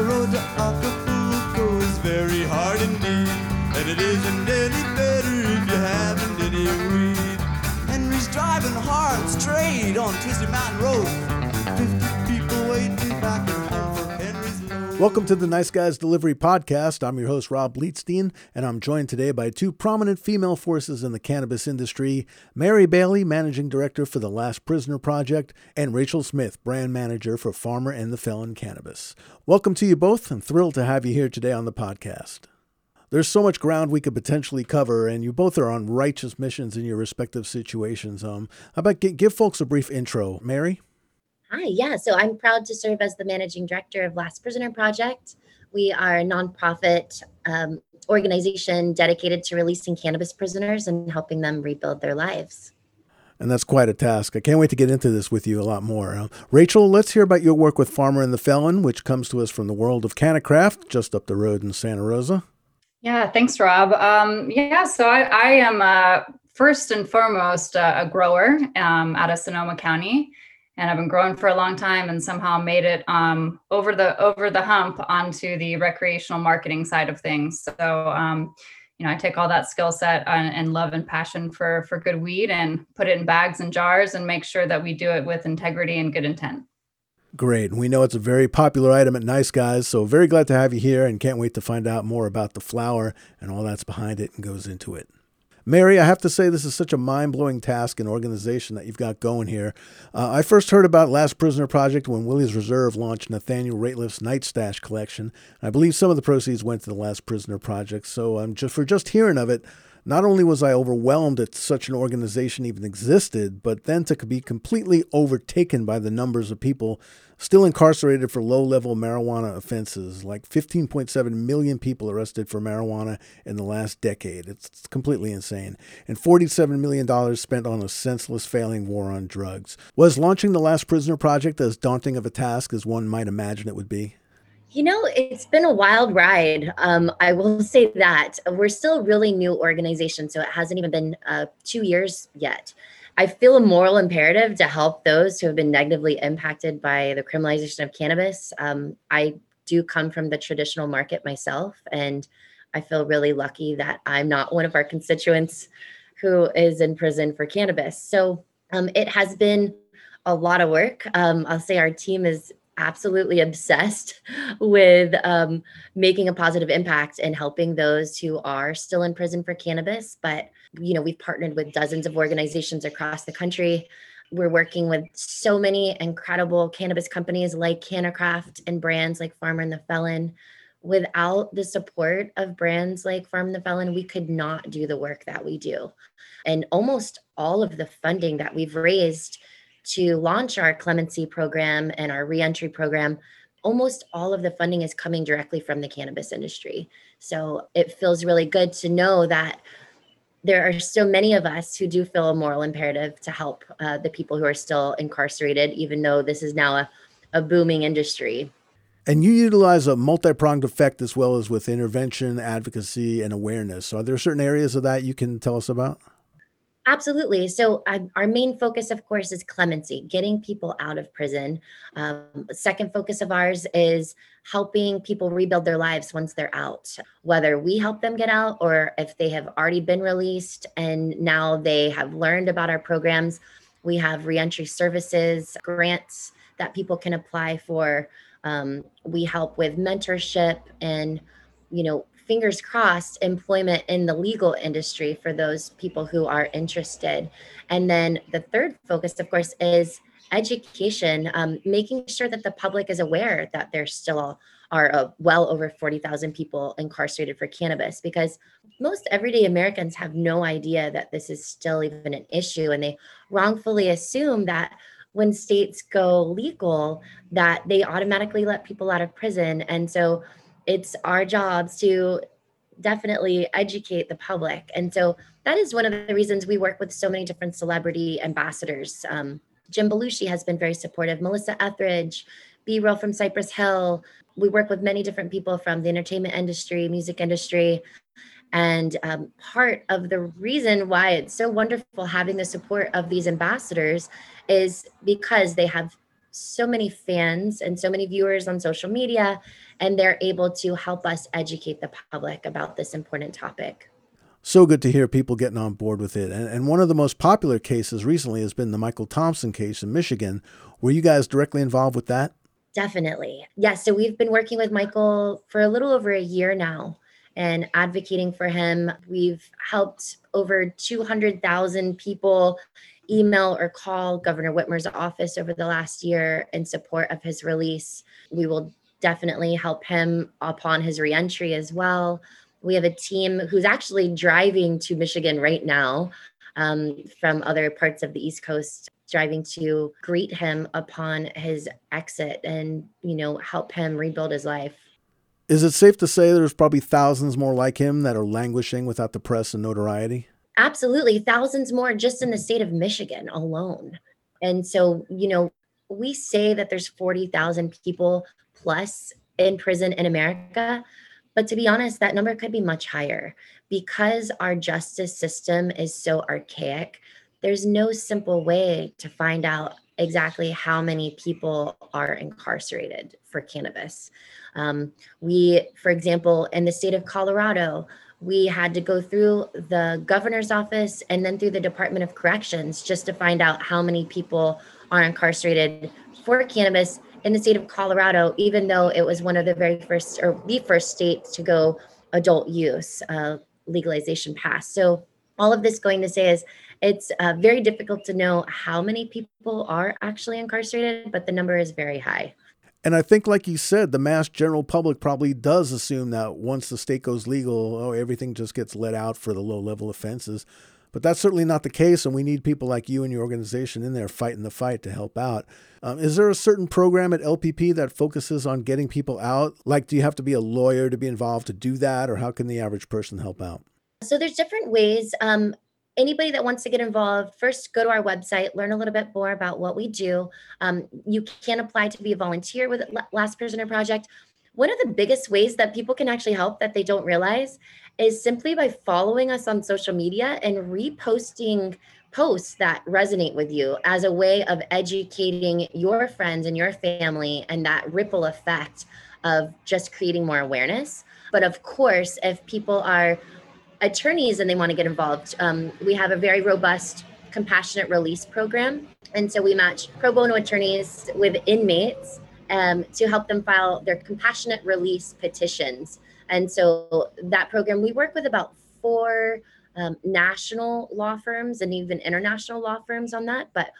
the road to Acapulco is very hard indeed. And it isn't any better if you haven't any weed. Henry's driving hard straight on Twisted Mountain Road. Welcome to the Nice Guys Delivery Podcast. I'm your host, Rob Bleetstein, and I'm joined today by two prominent female forces in the cannabis industry Mary Bailey, Managing Director for the Last Prisoner Project, and Rachel Smith, Brand Manager for Farmer and the Felon Cannabis. Welcome to you both. I'm thrilled to have you here today on the podcast. There's so much ground we could potentially cover, and you both are on righteous missions in your respective situations. Um, how about give folks a brief intro, Mary? Hi, yeah. So I'm proud to serve as the managing director of Last Prisoner Project. We are a nonprofit um, organization dedicated to releasing cannabis prisoners and helping them rebuild their lives. And that's quite a task. I can't wait to get into this with you a lot more. Uh, Rachel, let's hear about your work with Farmer and the Felon, which comes to us from the world of CannaCraft, just up the road in Santa Rosa. Yeah, thanks, Rob. Um, yeah, so I, I am uh, first and foremost uh, a grower um, out of Sonoma County, and I've been growing for a long time, and somehow made it um, over the over the hump onto the recreational marketing side of things. So, um, you know, I take all that skill set and, and love and passion for for good weed, and put it in bags and jars, and make sure that we do it with integrity and good intent. Great. We know it's a very popular item at Nice Guys, so very glad to have you here and can't wait to find out more about the flower and all that's behind it and goes into it. Mary, I have to say this is such a mind-blowing task and organization that you've got going here. Uh, I first heard about Last Prisoner Project when Willie's Reserve launched Nathaniel Rateliff's Night Stash collection. I believe some of the proceeds went to the Last Prisoner Project. So um, just for just hearing of it, not only was I overwhelmed that such an organization even existed, but then to be completely overtaken by the numbers of people still incarcerated for low level marijuana offenses, like 15.7 million people arrested for marijuana in the last decade. It's completely insane. And $47 million spent on a senseless, failing war on drugs. Was launching the Last Prisoner Project as daunting of a task as one might imagine it would be? You know, it's been a wild ride. Um, I will say that we're still really new organization, so it hasn't even been uh, two years yet. I feel a moral imperative to help those who have been negatively impacted by the criminalization of cannabis. Um, I do come from the traditional market myself, and I feel really lucky that I'm not one of our constituents who is in prison for cannabis. So um, it has been a lot of work. Um, I'll say our team is absolutely obsessed with um, making a positive impact and helping those who are still in prison for cannabis. But, you know, we've partnered with dozens of organizations across the country. We're working with so many incredible cannabis companies like CannaCraft and brands like Farmer and the Felon. Without the support of brands like Farm and the Felon, we could not do the work that we do. And almost all of the funding that we've raised to launch our clemency program and our reentry program, almost all of the funding is coming directly from the cannabis industry. So it feels really good to know that there are so many of us who do feel a moral imperative to help uh, the people who are still incarcerated, even though this is now a, a booming industry. And you utilize a multi pronged effect as well as with intervention, advocacy, and awareness. Are there certain areas of that you can tell us about? Absolutely. So, uh, our main focus, of course, is clemency, getting people out of prison. Um, second focus of ours is helping people rebuild their lives once they're out, whether we help them get out or if they have already been released and now they have learned about our programs. We have reentry services, grants that people can apply for. Um, we help with mentorship and, you know, fingers crossed, employment in the legal industry for those people who are interested. And then the third focus, of course, is education, um, making sure that the public is aware that there still are uh, well over 40,000 people incarcerated for cannabis because most everyday Americans have no idea that this is still even an issue. And they wrongfully assume that when states go legal, that they automatically let people out of prison. And so it's our jobs to definitely educate the public. And so that is one of the reasons we work with so many different celebrity ambassadors. Um, Jim Belushi has been very supportive, Melissa Etheridge, B Real from Cypress Hill. We work with many different people from the entertainment industry, music industry. And um, part of the reason why it's so wonderful having the support of these ambassadors is because they have so many fans and so many viewers on social media, and they're able to help us educate the public about this important topic. So good to hear people getting on board with it. And, and one of the most popular cases recently has been the Michael Thompson case in Michigan. Were you guys directly involved with that? Definitely. Yes. Yeah, so we've been working with Michael for a little over a year now and advocating for him. We've helped over 200,000 people email or call Governor Whitmer's office over the last year in support of his release. We will definitely help him upon his reentry as well. We have a team who's actually driving to Michigan right now um, from other parts of the East Coast, driving to greet him upon his exit and, you know, help him rebuild his life. Is it safe to say there's probably thousands more like him that are languishing without the press and notoriety? Absolutely. Thousands more just in the state of Michigan alone. And so, you know, we say that there's 40,000 people plus in prison in America, but to be honest, that number could be much higher because our justice system is so archaic. There's no simple way to find out exactly how many people are incarcerated for cannabis. Um, we, for example, in the state of Colorado, we had to go through the governor's office and then through the Department of Corrections just to find out how many people are incarcerated for cannabis in the state of Colorado, even though it was one of the very first or the first state to go adult use uh, legalization passed. So, all of this going to say is it's uh, very difficult to know how many people are actually incarcerated, but the number is very high. And I think, like you said, the mass general public probably does assume that once the state goes legal, oh, everything just gets let out for the low level offenses. But that's certainly not the case, and we need people like you and your organization in there fighting the fight to help out. Um, is there a certain program at LPP that focuses on getting people out? Like, do you have to be a lawyer to be involved to do that, or how can the average person help out? So there's different ways. Um, anybody that wants to get involved, first go to our website, learn a little bit more about what we do. Um, you can apply to be a volunteer with Last Prisoner Project. One of the biggest ways that people can actually help that they don't realize is simply by following us on social media and reposting posts that resonate with you as a way of educating your friends and your family and that ripple effect of just creating more awareness. But of course, if people are attorneys and they want to get involved, um, we have a very robust compassionate release program. And so we match pro bono attorneys with inmates um, to help them file their compassionate release petitions. And so that program, we work with about four um, national law firms and even international law firms on that. But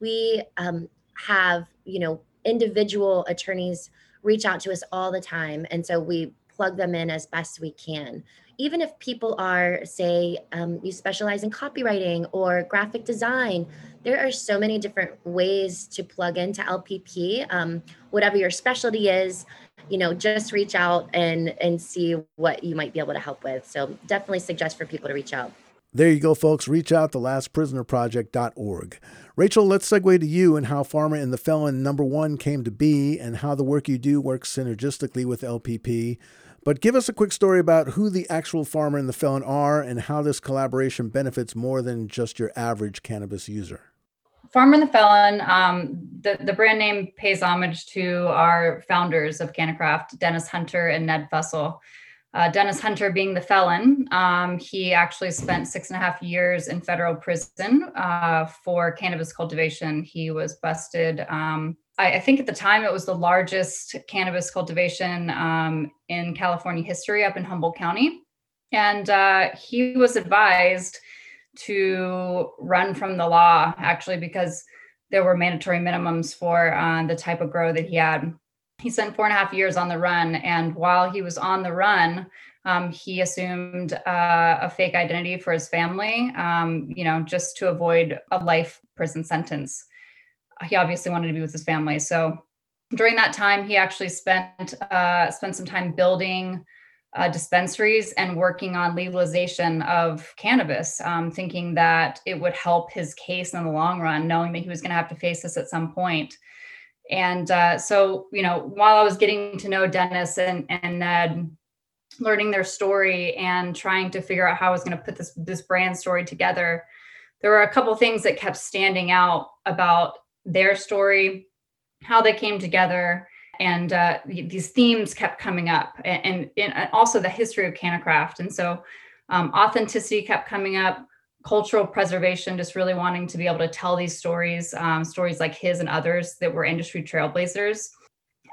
we um, have, you know, individual attorneys reach out to us all the time. And so we plug them in as best we can even if people are, say, um, you specialize in copywriting or graphic design, there are so many different ways to plug into LPP. Um, whatever your specialty is, you know, just reach out and and see what you might be able to help with. So definitely suggest for people to reach out. There you go, folks. Reach out to lastprisonerproject.org. Rachel, let's segue to you and how Farmer and the Felon number one came to be and how the work you do works synergistically with LPP. But give us a quick story about who the actual farmer and the felon are and how this collaboration benefits more than just your average cannabis user. Farmer and the Felon, um, the, the brand name pays homage to our founders of CannaCraft, Dennis Hunter and Ned Fussell. Uh, Dennis Hunter being the felon, um, he actually spent six and a half years in federal prison uh, for cannabis cultivation. He was busted um, I, I, think at the time it was the largest cannabis cultivation um, in California history up in Humboldt County. And uh, he was advised to run from the law actually because there were mandatory minimums for uh, the type of grow that he had. He spent four and a half years on the run. And while he was on the run, um, he assumed uh, a fake identity for his family, um, you know, just to avoid a life prison sentence he obviously wanted to be with his family. So during that time, he actually spent uh, spent some time building uh, dispensaries and working on legalization of cannabis, um, thinking that it would help his case in the long run, knowing that he was going to have to face this at some point. And uh, so, you know, while I was getting to know Dennis and and Ned, learning their story and trying to figure out how I was going to put this this brand story together, there were a couple things that kept standing out about their story how they came together and uh, these themes kept coming up and, and, and, also the history of cannacraft. And so um, authenticity kept coming up cultural preservation just really wanting to be able to tell these stories um, stories like his and others that were industry trailblazers.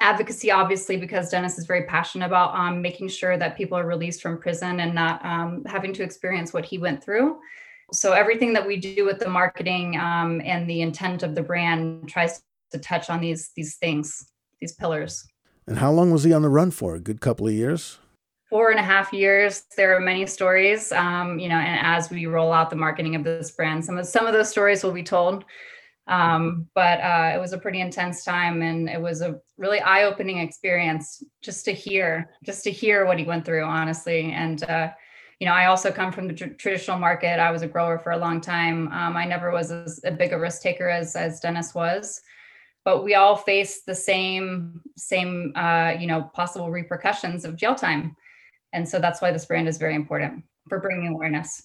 Advocacy obviously because dennis is very passionate about um, making sure that people are released from prison and not um, having to experience what he went through so everything that we do with the marketing um, and the intent of the brand tries to touch on these these things these pillars. And how long was he on the run for? A good couple of years? Four and a half years. There are many stories, um, you know, and as we roll out the marketing of this brand, some of some of those stories will be told. Um, but uh, it was a pretty intense time, and it was a really eye-opening experience just to hear, just to hear what he went through, honestly. And uh, you know, I also come from the tr- traditional market. I was a grower for a long time. Um, I never was as a big a risk taker as as Dennis was. But we all face the same same uh, you know possible repercussions of jail time. And so that's why this brand is very important for bringing awareness.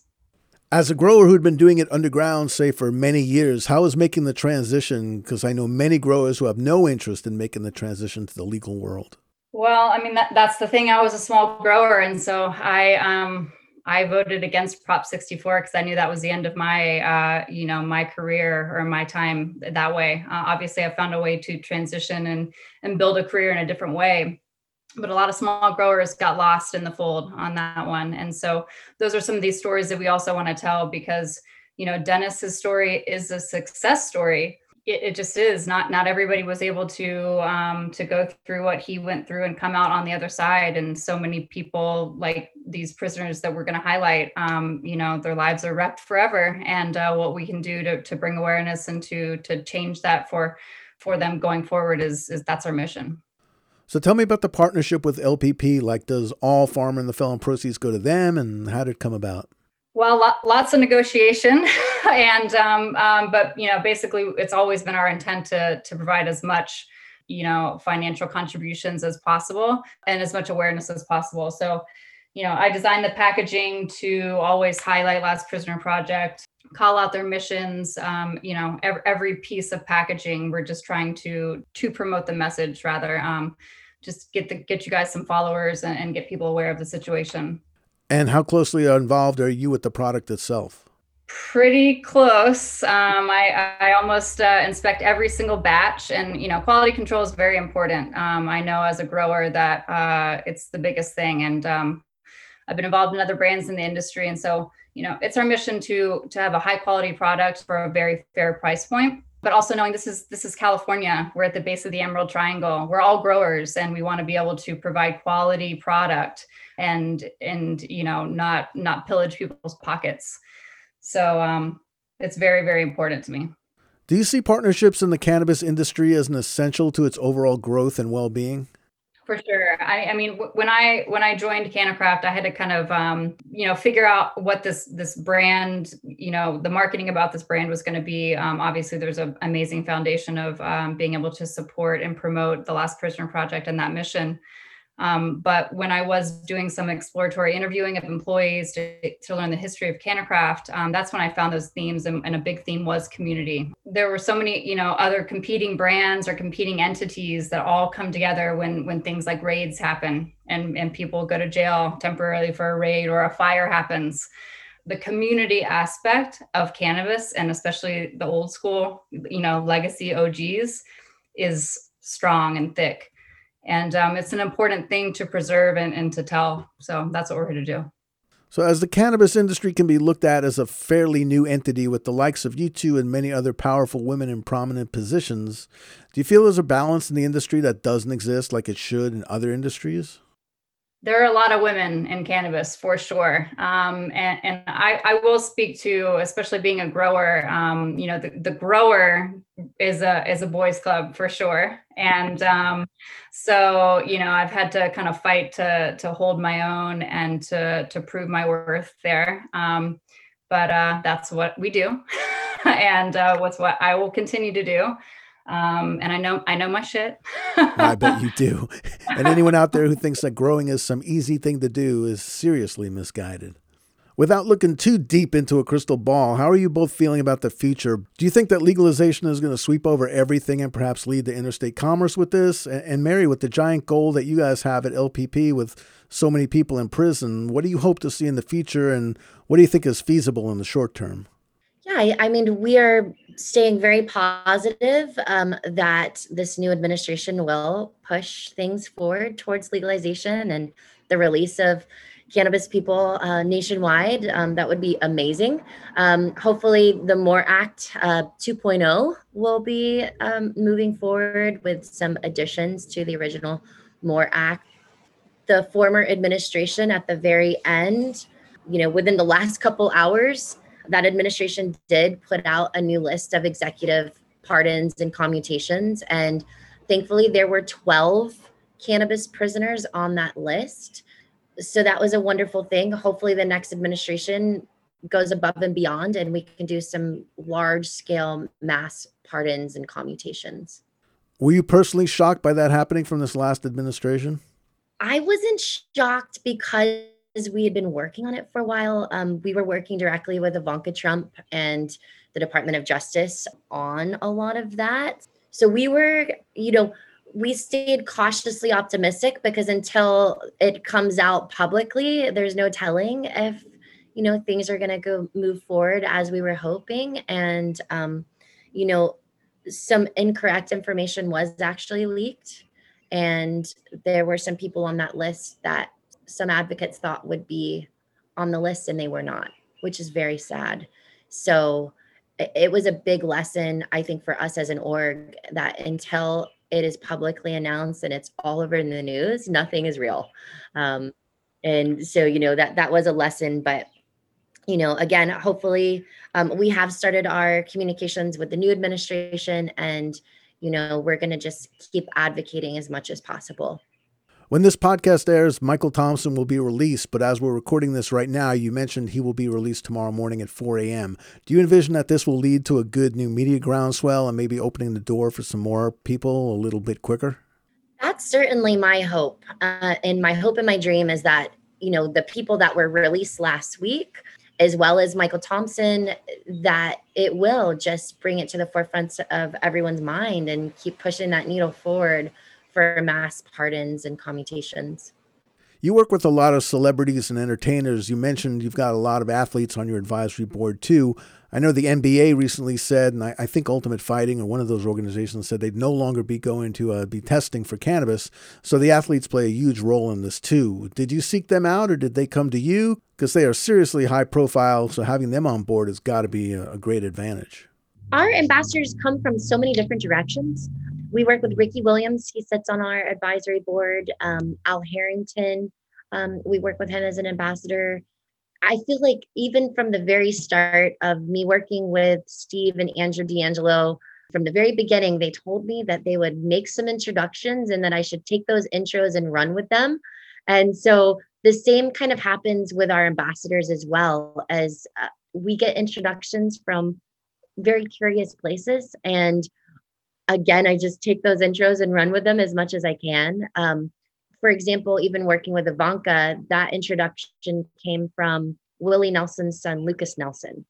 As a grower who'd been doing it underground say for many years how is making the transition? Because i know many growers who have no interest in making the transition to the legal world. Well i mean that, that's the thing. I was a small grower. And so i um I voted against Prop 64 because I knew that was the end of my, uh, you know, my career or my time that way. Uh, obviously, I found a way to transition and and build a career in a different way. But a lot of small growers got lost in the fold on that one, and so those are some of these stories that we also want to tell because you know Dennis's story is a success story it, it, just is. Not not everybody was able to um, to go through what he went through and come out on the other side. And so many people like these prisoners that we're going to highlight um, you know their lives are wrecked forever. And uh, what we can do to, to bring awareness and to to change that for for them going forward is is that's our mission. So tell me about the partnership with lpp like does all farmer and the felon proceeds go to them? And how did it come about well, lots of negotiation, and um, um, but you know, basically, it's always been our intent to to provide as much, you know, financial contributions as possible and as much awareness as possible. So, you know, I designed the packaging to always highlight Last Prisoner Project, call out their missions. Um, you know, every, every, piece of packaging, we're just trying to to promote the message rather. Um, just get the get you guys some followers and, and get people aware of the situation. And how closely involved are you with the product itself? Pretty close. Um, I, I almost uh, inspect every single batch, and you know, quality control is very important. Um, I know as a grower that uh, it's the biggest thing, and um, I've been involved in other brands in the industry, and so you know, it's our mission to to have a high quality product for a very fair price point but also knowing this is this is California. We're at the base of the Emerald Triangle. We're all growers, and we want to be able to provide quality product and and you know not not pillage people's pockets. So um, it's very very important to me. Do you see partnerships in the cannabis industry as an essential to its overall growth and well being? For sure. I, I mean, when I when I joined CannaCraft, I had to kind of um, you know figure out what this this brand, you know, the marketing about this brand was going to be. Um, obviously, there's an amazing foundation of um, being able to support and promote the Last Prisoner Project and that mission. Um, but when I was doing some exploratory interviewing of employees to, to learn the history of CannaCraft, um, that's when I found those themes. And, and, a big theme was community. There were so many, you know, other competing brands or competing entities that all come together when when things like raids happen and, and people go to jail temporarily for a raid or a fire happens. The community aspect of cannabis and especially the old school, you know, legacy OGs is strong and thick and um, it's an important thing to preserve and, and to tell. So that's what we're here to do. So as the cannabis industry can be looked at as a fairly new entity with the likes of you two and many other powerful women in prominent positions do you feel there's a balance in the industry that doesn't exist like it should in other industries there are a lot of women in cannabis for sure. Um, and, and I, I, will speak to, especially being a grower, um, you know, the, the, grower is a, is a boys club for sure. And um, so, you know, I've had to kind of fight to, to hold my own and to, to prove my worth there. Um, but uh, that's what we do. and uh, what's what I will continue to do um, and I know I know my shit. I bet you do. And anyone out there who thinks that growing is some easy thing to do is seriously misguided. Without looking too deep into a crystal ball, how are you both feeling about the future? Do you think that legalization is going to sweep over everything and perhaps lead to interstate commerce with this? And Mary, with the giant goal that you guys have at LPP with so many people in prison, what do you hope to see in the future and what do you think is feasible in the short term? Yeah, I mean, we are staying very positive um, that this new administration will push things forward towards legalization and the release of cannabis people uh, nationwide. Um, that would be amazing. Um, hopefully, the MORE Act uh, 2.0 will be um, moving forward with some additions to the original MORE Act. The former administration at the very end, you know, within the last couple hours, that administration did put out a new list of executive pardons and commutations. And thankfully, there were 12 cannabis prisoners on that list so that was a wonderful thing. Hopefully, the next administration goes above and beyond, and we can do some large scale mass pardons and commutations. Were you personally shocked by that happening from this last administration? I wasn't shocked because we had been working on it for a while. Um, we were working directly with Ivanka Trump and the Department of Justice on a lot of that. So we were, you know, we stayed cautiously optimistic because until it comes out publicly, there's no telling if you know things are going to go move forward as we were hoping. And um, you know, some incorrect information was actually leaked, and there were some people on that list that some advocates thought would be on the list and they were not, which is very sad. So it was a big lesson, I think, for us as an org that until it is publicly announced and it's all over in the news, nothing is real. Um, and so, you know, that that was a lesson, but you know, again, hopefully um, we have started our communications with the new administration and, you know, we're going to just keep advocating as much as possible. When this podcast airs, Michael Thompson will be released, but as we're recording this right now, you mentioned he will be released tomorrow morning at 4 a.m. Do you envision that this will lead to a good new media groundswell and maybe opening the door for some more people a little bit quicker? That's certainly my hope. Uh, and my hope and my dream is that, you know, the people that were released last week, as well as Michael Thompson, that it will just bring it to the forefront of everyone's mind and keep pushing that needle forward for mass pardons and commutations. You work with a lot of celebrities and entertainers. You mentioned you've got a lot of athletes on your advisory board too. I know the NBA recently said, and I, I think Ultimate Fighting or one of those organizations said they'd no longer be going to uh, be testing for cannabis. So the athletes play a huge role in this too. Did you seek them out or did they come to you? Because they are seriously high profile. So having them on board has got to be a, a great advantage. Our ambassadors come from so many different directions we work with Ricky Williams. He sits on our advisory board. Um, Al Harrington, um, we work with him as an ambassador. I feel like even from the very start of me working with Steve and Andrew DeAngelo, from the very beginning, they told me that they would make some introductions and that I should take those intros and run with them. And so the same kind of happens with our ambassadors as well, as uh, we get introductions from very curious places. And again, I just take those intros and run with them as much as I can. Um, for example, even working with Ivanka, that introduction came from Willie Nelson's son, Lucas Nelson.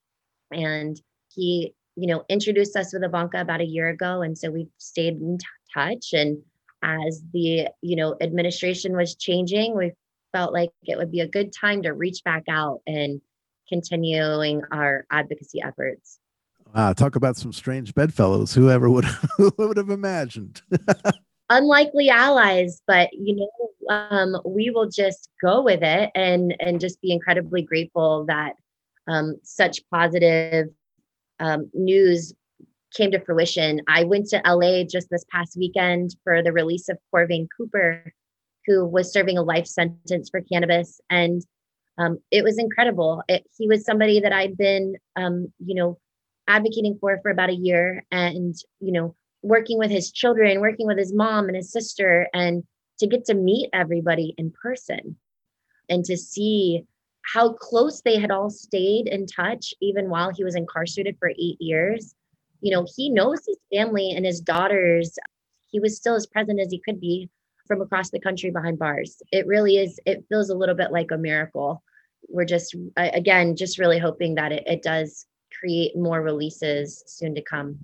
And he, you know, introduced us with Ivanka about a year ago. And so we've stayed in t- touch. And as the, you know, administration was changing, we felt like it would be a good time to reach back out and continuing our advocacy efforts. Ah, talk about some strange bedfellows. Whoever would who would have imagined? Unlikely allies, but you know, um, we will just go with it and and just be incredibly grateful that um, such positive um, news came to fruition. I went to LA just this past weekend for the release of Corvain Cooper, who was serving a life sentence for cannabis, and um, it was incredible. It, he was somebody that I'd been, um, you know, advocating for for about a year and you know working with his children working with his mom and his sister and to get to meet everybody in person and to see how close they had all stayed in touch even while he was incarcerated for 8 years. You know he knows his family and his daughters. He was still as present as he could be from across the country behind bars. It really is it feels a little bit like a miracle. We're just again just really hoping that it, it does create more releases soon to come.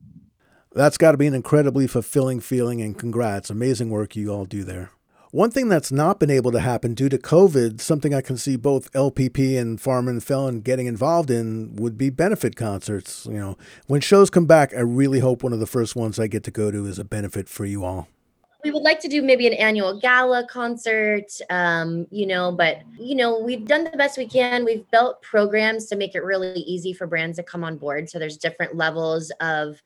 That's got to be an incredibly fulfilling feeling, and congrats. Amazing work you all do there. One thing that's not been able to happen due to COVID, something I can see both LPP and Farmer and Felon getting involved in, would be benefit concerts. You know, when shows come back, I really hope one of the first ones I get to go to is a benefit for you all we would like to do maybe an annual gala concert um, you know but you know we've done the best we can. We've built programs to make it really easy for brands to come on board. So there's different levels of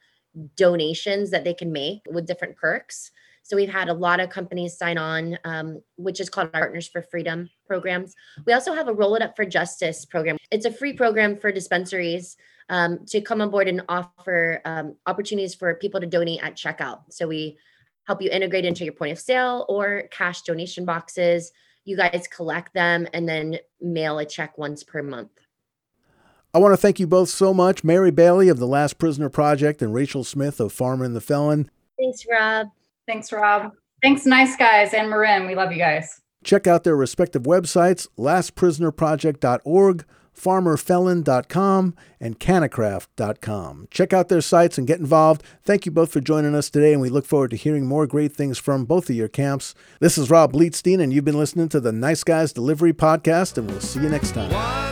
donations that they can make with different perks. So we've had a lot of companies sign on um, which is called partners for freedom programs. We also have a roll it up for justice program. It's a free program for dispensaries um, to come on board and offer um, opportunities for people to donate at checkout. So we help you integrate into your point of sale or cash donation boxes. You guys collect them and then mail a check once per month. I want to thank you both so much, Mary Bailey of the Last Prisoner Project and Rachel Smith of Farmer and the Felon. Thanks, Rob. Thanks, Rob. Thanks, nice guys, and Marin. We love you guys. Check out their respective websites, lastprisonerproject.org, farmerfelon.com, and cannacraft.com. Check out their sites and get involved. Thank you both for joining us today, and we look forward to hearing more great things from both of your camps. This is Rob Bleetstein, and you've been listening to the Nice Guys Delivery Podcast, and we'll see you next time.